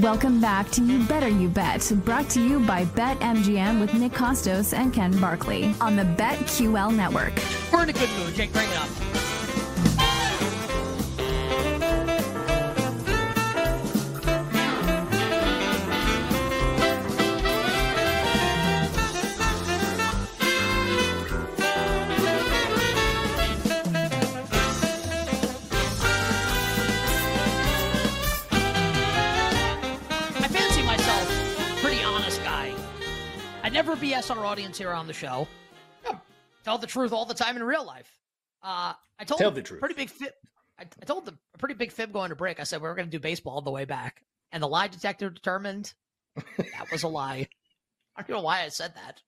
Welcome back to You Better You Bet, brought to you by BetMGM with Nick Kostos and Ken Barkley on the BetQL network. We're in a good mood, Jake. Bring it up. Never BS our audience here on the show. Tell the truth all the time in real life. Uh, I told Tell the truth. Pretty big fib. I, I told them a pretty big fib going to break. I said we were going to do baseball all the way back, and the lie detector determined that was a lie. I don't know why I said that.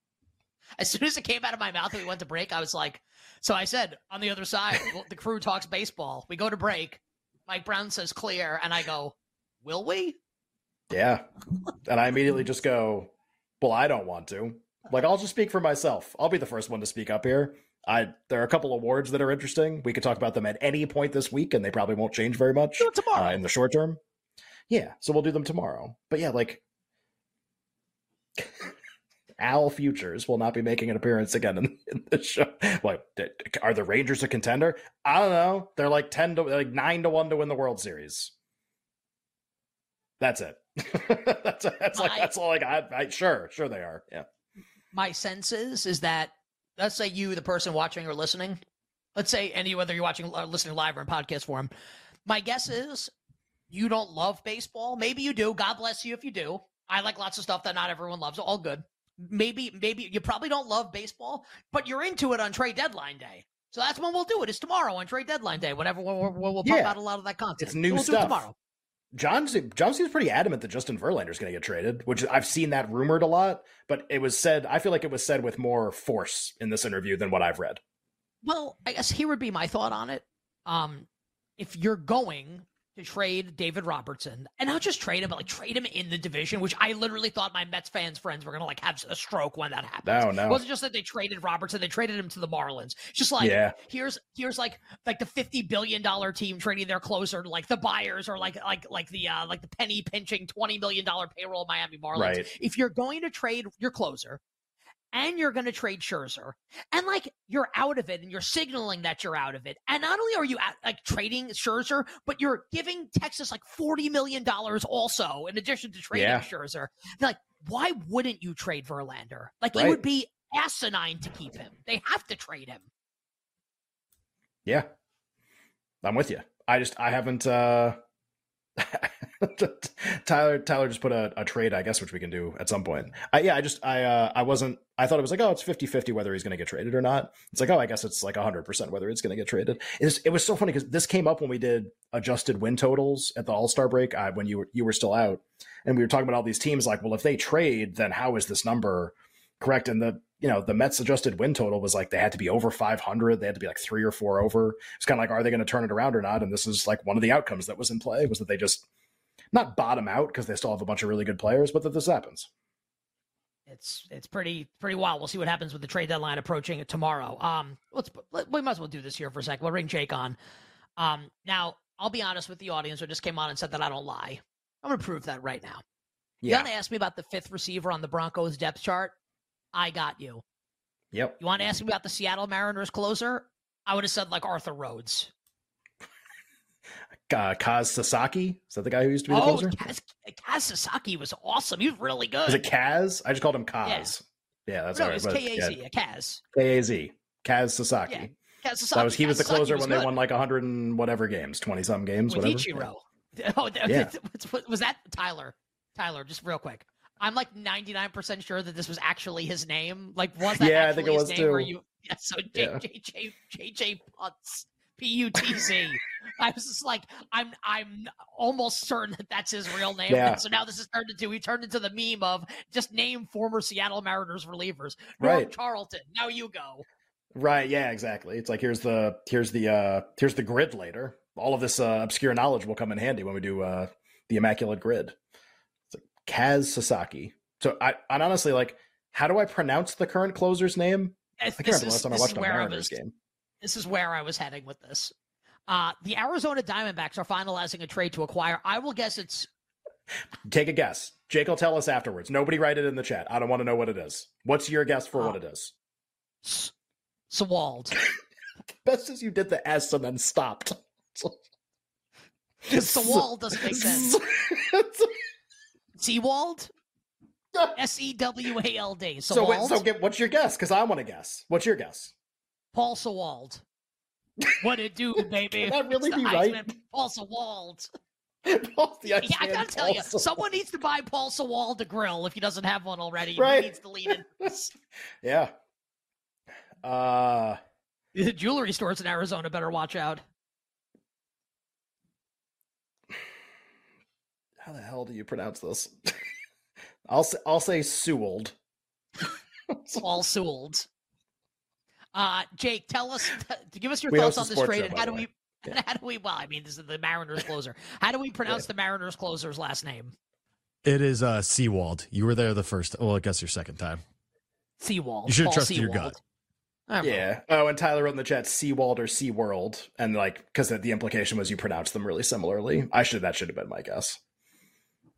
As soon as it came out of my mouth and we went to break, I was like, so I said on the other side, the crew talks baseball. We go to break. Mike Brown says clear, and I go, will we? Yeah. And I immediately just go, well, I don't want to. Like, I'll just speak for myself. I'll be the first one to speak up here. I there are a couple awards that are interesting. We could talk about them at any point this week, and they probably won't change very much tomorrow. uh, in the short term. Yeah, so we'll do them tomorrow. But yeah, like Al Futures will not be making an appearance again in, in the show. Like, are the Rangers a contender? I don't know. They're like ten to like nine to one to win the World Series. That's it. that's that's like that's all I got. I, sure, sure they are. Yeah. my sense is is that let's say you the person watching or listening let's say any whether you're watching or listening live or in podcast form my guess is you don't love baseball maybe you do god bless you if you do i like lots of stuff that not everyone loves all good maybe maybe you probably don't love baseball but you're into it on trade deadline day so that's when we'll do it it's tomorrow on trade deadline day whenever we'll, we'll, we'll pump Yeah. out a lot of that content It's new So we'll do stuff. it tomorrow John John seems pretty adamant that Justin Verlander is going to get traded, which I've seen that rumored a lot, but it was said. I feel like it was said with more force in this interview than what I've read. Well, I guess here would be my thought on it. Um, if you're going to trade David Robertson, and not just trade him, but like trade him in the division, which I literally thought my Mets fans friends were gonna like have a stroke when that happened. No, no. It wasn't just that they traded Robertson; they traded him to the Marlins. It's just like Yeah. here's here's like like the fifty billion dollar team trading their closer to like the buyers or like like like the uh like the penny pinching twenty million dollar payroll Miami Marlins. Right. If you're going to trade your closer and you're going to trade Scherzer, and like you're out of it, and you're signaling that you're out of it, and not only are you out, like trading Scherzer, but you're giving Texas like forty million dollars also in addition to trading Yeah. Scherzer. Like, why wouldn't you trade Verlander? Like, it would be asinine to keep him. They have to trade him. Yeah, I'm with you. I just I haven't. uh Tyler Tyler just put a, a trade, I guess, which we can do at some point. I, yeah, I just I uh, I wasn't. I thought it was like, oh, it's 50-50 whether he's to get traded or not. It's like, oh, I guess it's like hundred percent whether it's to get traded. It's, it was so funny because this came up when we did adjusted win totals at the All Star break uh, when you were you were still out, and we were talking about all these teams. Like, well, if they trade, then how is this number correct? And the you know the Mets adjusted win total was like they had to be over five hundred. They had to be like three or four over. It's kind of like, are they going to turn it around or not? And this is like one of the outcomes that was in play was that they just not bottom out because they still have a bunch of really good players, but that this happens. It's it's pretty pretty wild. We'll see what happens with the trade deadline approaching tomorrow. Um, let's let, we might as well do this here for a second. We'll ring Jake on. Um, now I'll be honest with the audience who just came on and said that I don't lie. I'm gonna prove that right now. Yeah. You to ask me about the fifth receiver on the Broncos depth chart? I got you. Yep. You want to ask me about the Seattle Mariners closer? I would have said like Arthur Rhodes. Uh, Kaz Sasaki is that the guy who used to be the Oh, closer? Kaz, Kaz Sasaki was awesome. He was really good. Is it Kaz? I just called him Kaz. Yeah, that's no, all right. it's K A yeah, Kaz. K A Z. Kaz Sasaki. Yeah. Yeah, so That was he was the closer was when they won like hundred and whatever games, twenty some games, with whatever. Ichiro. Oh, Yeah. was that Tyler? Tyler, just real quick. I'm like 99% sure that this was actually his name. Like, was that Yeah, I think it was name? Or too. you? Yeah, so Yeah. JJ JJ Putz, P U T Z. I was just like, I'm I'm almost certain that that's his real name. Yeah. And so now this is turned into he turned into the meme of just name former Seattle Mariners relievers. Norm Right. Charlton. Now you go. Right, yeah, exactly. It's like here's the here's the uh here's the grid later. All of this uh, obscure knowledge will come in handy when we do uh the immaculate grid. Kaz Sasaki. So I and honestly like how do I pronounce the current closer's name? I This can't remember the is- last time I watched a I Mariners was- game. this is where I was heading with this. Uh, the Arizona Diamondbacks are finalizing a trade to acquire. I will guess it's Take a guess. Jake will tell us afterwards. Nobody write it in the chat. I don't want to know what it is. What's your guess for what Oh. it is? S- Sewald. Best as you did the S and then stopped. Sewald doesn't make sense. Seawald? S E W A L D. so wait, Sewald? so get what's your guess? Because I want to guess. What's your guess? Paul Sewald. What it do, baby? Can that really be right? Paul Sewald. Paul Yeah, I gotta tell you, also- someone needs to buy Paul Sewald a grill if he doesn't have one already. Right. He needs to lead in. Yeah. Uh The jewelry stores in Arizona better watch out. How the hell do you pronounce this? I'll say I'll say Sewell. Paul Sewald. Uh, Jake, tell us, to give us your We thoughts on this trade show, and how do way. we, and how do we? Well, I mean, this is the Mariners closer. How do we pronounce the Mariners closer's last name? It is uh Seawald. You were there the first well, I guess your second time. Seawald. You should've Paul trusted your Sewald. gut. All right. Yeah. Oh, and Tyler wrote in the chat Seawald or Seaworld, and like because the implication was you pronounce them really similarly. I should that should have been my guess.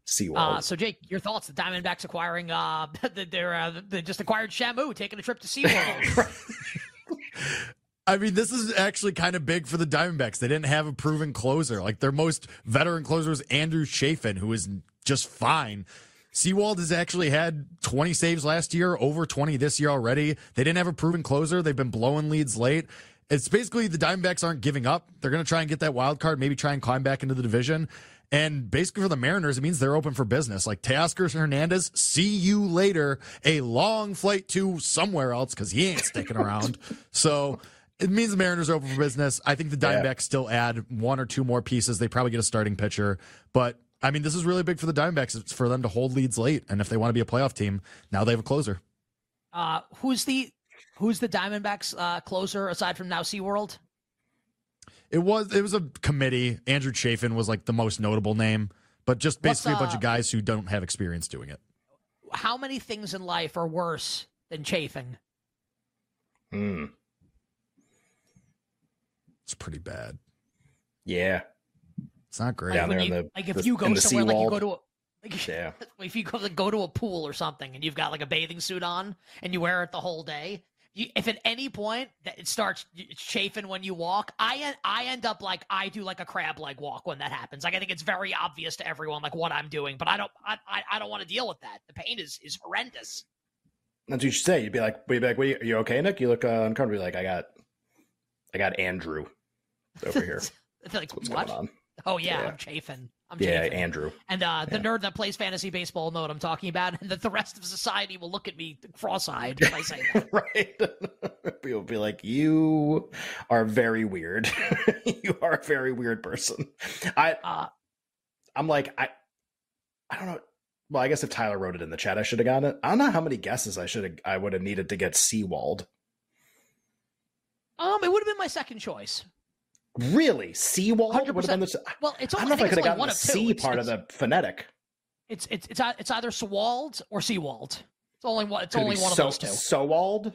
Seawald. Uh, so Jake, your thoughts? The Diamondbacks acquiring, uh, they're uh, they just acquired Shamu, taking a trip to SeaWorld. I mean, this is actually kind of big for the Diamondbacks. They didn't have a proven closer. Like their most veteran closer is Andrew Chafin, who is just fine. Seawald has actually had 20 saves last year, over 20 this year already. They didn't have a proven closer. They've been blowing leads late. It's basically the Diamondbacks aren't giving up. They're going to try and get that wild card, maybe try and climb back into the division. And basically for the Mariners, it means they're open for business. Like Teoscar Hernandez, see you later. A long flight to somewhere else because he ain't sticking around. So it means the Mariners are open for business. I think the Yeah. Diamondbacks still add one or two more pieces. They probably get a starting pitcher. But I mean, this is really big for the Diamondbacks. It's for them to hold leads late. And if they want to be a playoff team, now they have a closer. uh, who's the who's the Diamondbacks uh, closer aside from now SeaWorld? It was it was a committee. Andrew Chafin was like the most notable name, but just What's, basically a bunch of guys who don't have experience doing it. How many things in life are worse than chafing? Hmm. It's pretty bad. Yeah. It's not great. Down when there in you- the- like if the- you go somewhere, like you go to a like, Yeah. if you go, like, go to a pool or something and you've got like a bathing suit on and you wear it the whole day, you, if at any point that it starts chafing when you walk, I I end up like I do like a crab leg walk when that happens. Like I think it's very obvious to everyone like what I'm doing, but I don't I I, I don't want to deal with that. The pain is is horrendous. That's what you should say. You'd be like, be like, "Wait, are you okay, Nick? You look uh, uncomfortable. You're like, I got, I got Andrew over here. I feel like What's what? going on? Oh yeah, Yeah. I'm chafing. I'm Yeah, chafing. Andrew. And uh, the Yeah. nerd that plays fantasy baseball know what I'm talking about, and that the rest of society will look at me cross-eyed if I say that. right? People be like, you are very weird. you are a very weird person. I, Uh, I'm like, I, I don't know. Well, I guess if Tyler wrote it in the chat, I should have gotten it. I don't know how many guesses I should have. I would have needed to get Seawald. um, it would have been my second choice. Really, Seawald would have been 100%. Well, it's I don't know if I could have gotten one the. C It's, part it's, of the phonetic. it's it's it's it's either Sewald or Seawald. It's only one. It's Could only be one so, of those two. Sowald,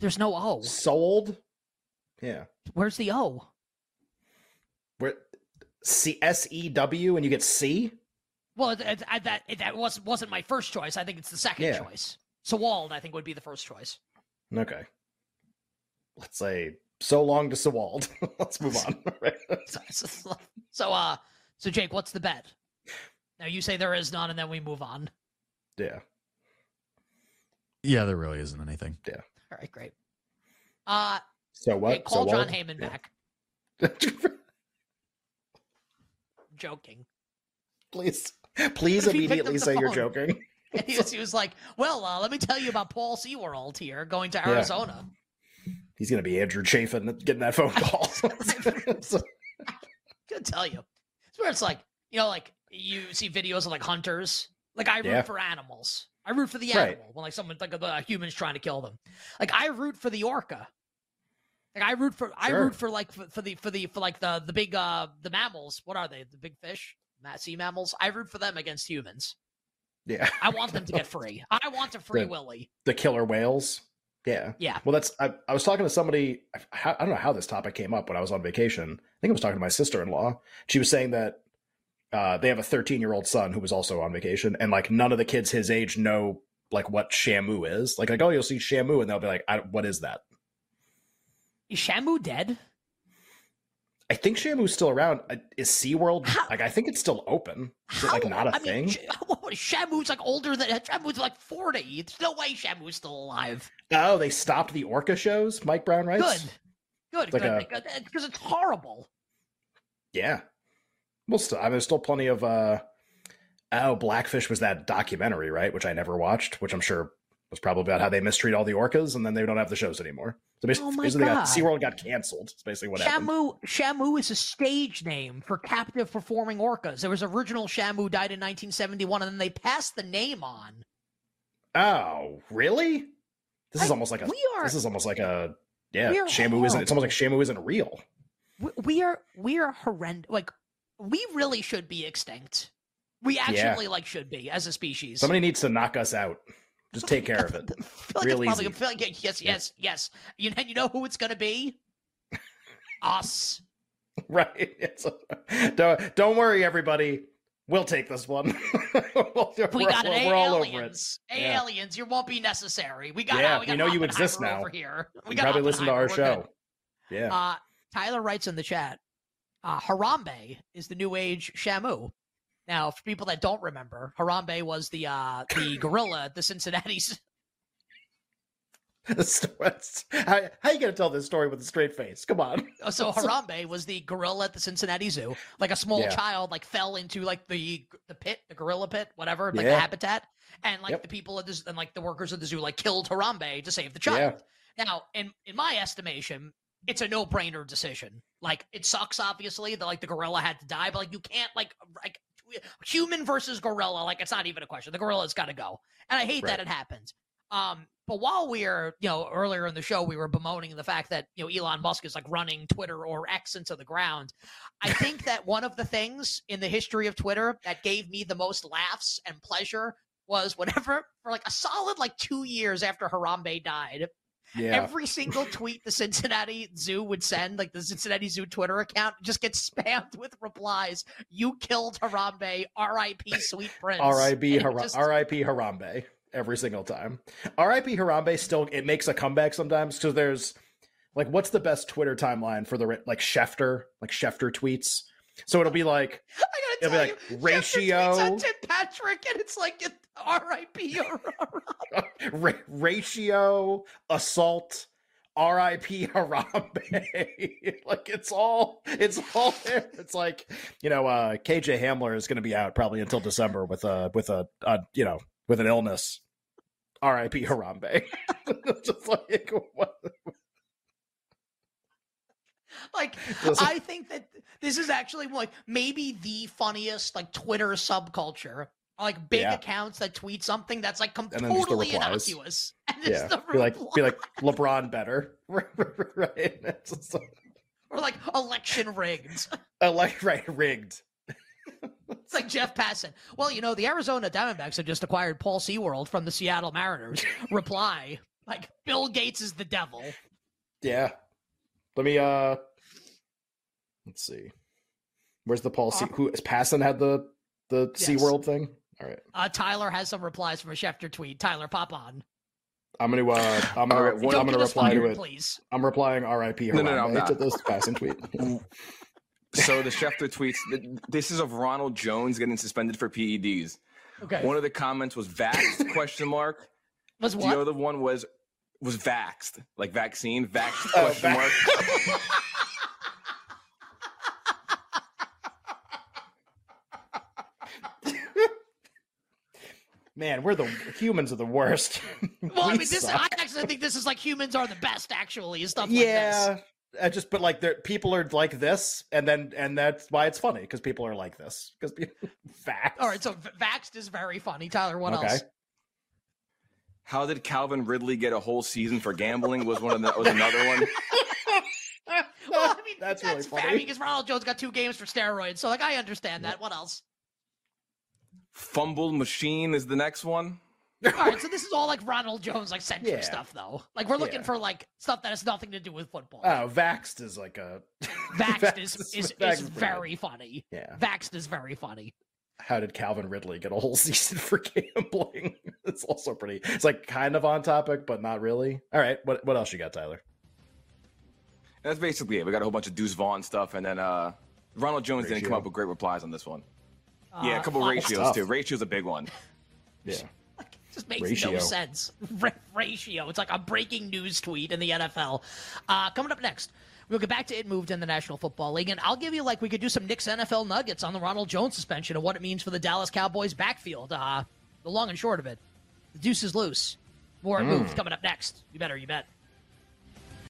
There's no O. sold. Yeah, Where's the O? where C S E W, and you get C. Well, it, it, I, that it, that was wasn't my first choice. I think it's the second Yeah. choice. Sewald, I think, would be the first choice. Okay. Let's say so long to Sewald. Let's move on. So, so, so, uh, so Jake, what's the bet? Now you say there is none, and then we move on. yeah. Yeah, there really isn't anything. Yeah. All right, great. Uh, So what? Hey, call so Jon what? Heyman back. Joking. please, please What if he picked immediately up the say you're joking. And he was, he was like, "Well, uh, let me tell you about Paul SeaWorld here, going to Yeah. Arizona." He's gonna be Andrew Chafin getting that phone call. So- Gonna tell you, it's where it's like, you know, like you see videos of like hunters. Like I root Yeah. for animals. I root for the Right. animal when like someone like a, a human's trying to kill them. Like I root for the orca. Like I root for I root for like for, for the for the for like the the big uh the mammals. What are they? The big fish, sea mammals. I root for them against humans. yeah, I want them to get free. I want to free The- Willy. the killer whales. Yeah. Yeah. Well, that's I, I was talking to somebody. I, I don't know how this topic came up when I was on vacation. I think I was talking to my sister in law. She was saying that uh, they have a 13 year old son who was also on vacation, and like none of the kids his age know like what Shamu is. Like like oh you'll see Shamu, and they'll be like I, what is that? Is Shamu dead? I think Shamu's still around. Uh, Is SeaWorld How- like I think it's still open. Is it like not a I thing? Mean, Sh- Shamu's like older than Shamu's like forty. There's no way Shamu's still alive. oh, they stopped the orca shows. Mike Brown writes. Good, good, like good. Because it's horrible. Yeah. Well, still, I mean, there's still plenty of. uh Oh, Blackfish was that documentary, right? Which I never watched, which I'm sure was probably about how they mistreat all the orcas, and then they don't have the shows anymore. So oh basically, Oh basically got, SeaWorld got canceled. It's basically what happened. Shamu, Shamu is a stage name for captive performing orcas. There was original Shamu died in 1971, and then they passed the name on. Oh, really? This is I- almost like a. we are- This is almost like a. Yeah, Shamu isn't. It's almost like Shamu isn't real. We, we are we are horrendous. Like we really should be extinct. We actually like should be as a species. Somebody needs to knock us out. Just take care of it. Like Real probably, easy. Feel like yes, yes, yes. You know, you know who it's gonna be? Us. right. Don't don't worry, everybody. We'll take this one. we'll, We we're, got it. we're all over it. aliens. Yeah. Aliens. You won't be necessary. We got. Yeah, we got we know you exist now. Over here. We You probably listen to our We're show. Yeah. Uh, Tyler writes in the chat. Uh, Harambe is the new age Shamu. Now, for people that don't remember, Harambe was the uh, the gorilla at the Cincinnati's how, how you gonna tell this story with a straight face? Come on. Uh, So Harambe was the gorilla at the Cincinnati Zoo. Like a small Yeah. child, like fell into like the the pit, the gorilla pit, whatever, like Yeah. the habitat, and like Yep. the people at this and like the workers of the zoo like killed Harambe to save the child. Now, in in my estimation, it's a no brainer decision. Like it sucks, obviously, that like the gorilla had to die, but like you can't like like human versus gorilla, like it's not even a question. The gorilla's got to go, and I hate that it happens. Um, but while we are, you know, earlier in the show, we were bemoaning the fact that you know Elon Musk is like running Twitter or X into the ground. I think that one of the things in the history of Twitter that gave me the most laughs and pleasure was whenever, for like a solid like two years after Harambe died, Yeah. every single tweet the Cincinnati Zoo would send, like the Cincinnati Zoo Twitter account, just gets spammed with replies. You killed Harambe. R.I.P. Sweet Prince. R.I.P. Hara- just- R.I.P. Harambe every single time. R.I.P. Harambe still it makes a comeback sometimes because there's like what's the best Twitter timeline for the like Schefter like Schefter tweets. So it'll be like I it'll be like you, ratio Tim Patrick, and it's like R.I.P. ra- ratio assault R.I.P. Harambe. like it's all it's all there. It's like you know uh KJ Hamler is going to be out probably until December with a with a, a you know with an illness. R.I.P. Harambe. Just like what? Like, I think that this is actually like maybe the funniest like Twitter subculture. Like big Yeah. accounts that tweet something that's like com- And then just the replies. innocuous. And Yeah, the be like be like LeBron better, right? Just or like election rigged. like right rigged. It's like Jeff Passan. Well, you know, the Arizona Diamondbacks have just acquired Paul Seaworld from the Seattle Mariners. Reply like Bill Gates is the devil. Yeah. Let me uh let's see. Where's the Paul C who is Passan had the the Yes. SeaWorld thing? All right. Uh, Tyler has some replies from a Schefter tweet. Tyler, pop on. I'm gonna uh I'm gonna All right, one- Don't I'm gonna get us reply to it. please. I'm replying RIP No, no, no, I'm Harambe not. to this Passan tweet. So the Schefter tweets. This is of Ronald Jones getting suspended for PEDs. Okay. One of the comments was vaxxed question mark. Was what? The other one was was vaxxed, like vaccine, vaxxed Oh, question vax- mark. Man, we're the humans are the worst. Well, I mean, this suck. I actually think this is like humans are the best, actually, and stuff like this. yeah. I just but like there people are like this, and then and that's why it's funny because people are like this because facts. All right, so v- Vaxxed is very funny. Tyler, what Okay. else? How did Calvin Ridley get a whole season for gambling? Was one of the, was another one. Well, I mean, That's that's, really fair funny. because Ronald Jones got two games for steroids, so like I understand that. What else? Fumble machine is the next one. All right, so this is all like Ronald Jones like centric Yeah. stuff, though. Like we're looking Yeah. for like stuff that has nothing to do with football. Oh, vaxxed is like a Vaxxed is Vaxxed is, Vaxxed is pretty very funny. Yeah. Vaxxed is very funny. How did Calvin Ridley get a whole season for gambling? It's also pretty. It's like kind of on topic, but not really. All right, what what else you got, Tyler? That's basically it. We got a whole bunch of Deuce Vaughn stuff, and then uh, Ronald Jones didn't come up with great replies on this one. yeah, Uh, a couple fuck, ratios tough. too. Ratio's a big one. Yeah. It just makes no Ratio. sense. Ra- ratio. It's like a breaking news tweet in the NFL. Uh, coming up next, we'll get back to it moved in the National Football League, and I'll give you like we could do some Nick's NFL nuggets on the Ronald Jones suspension and what it means for the Dallas Cowboys backfield. Uh, the long and short of it, the deuce is loose. More Hmm. moved coming up next. You better, you bet.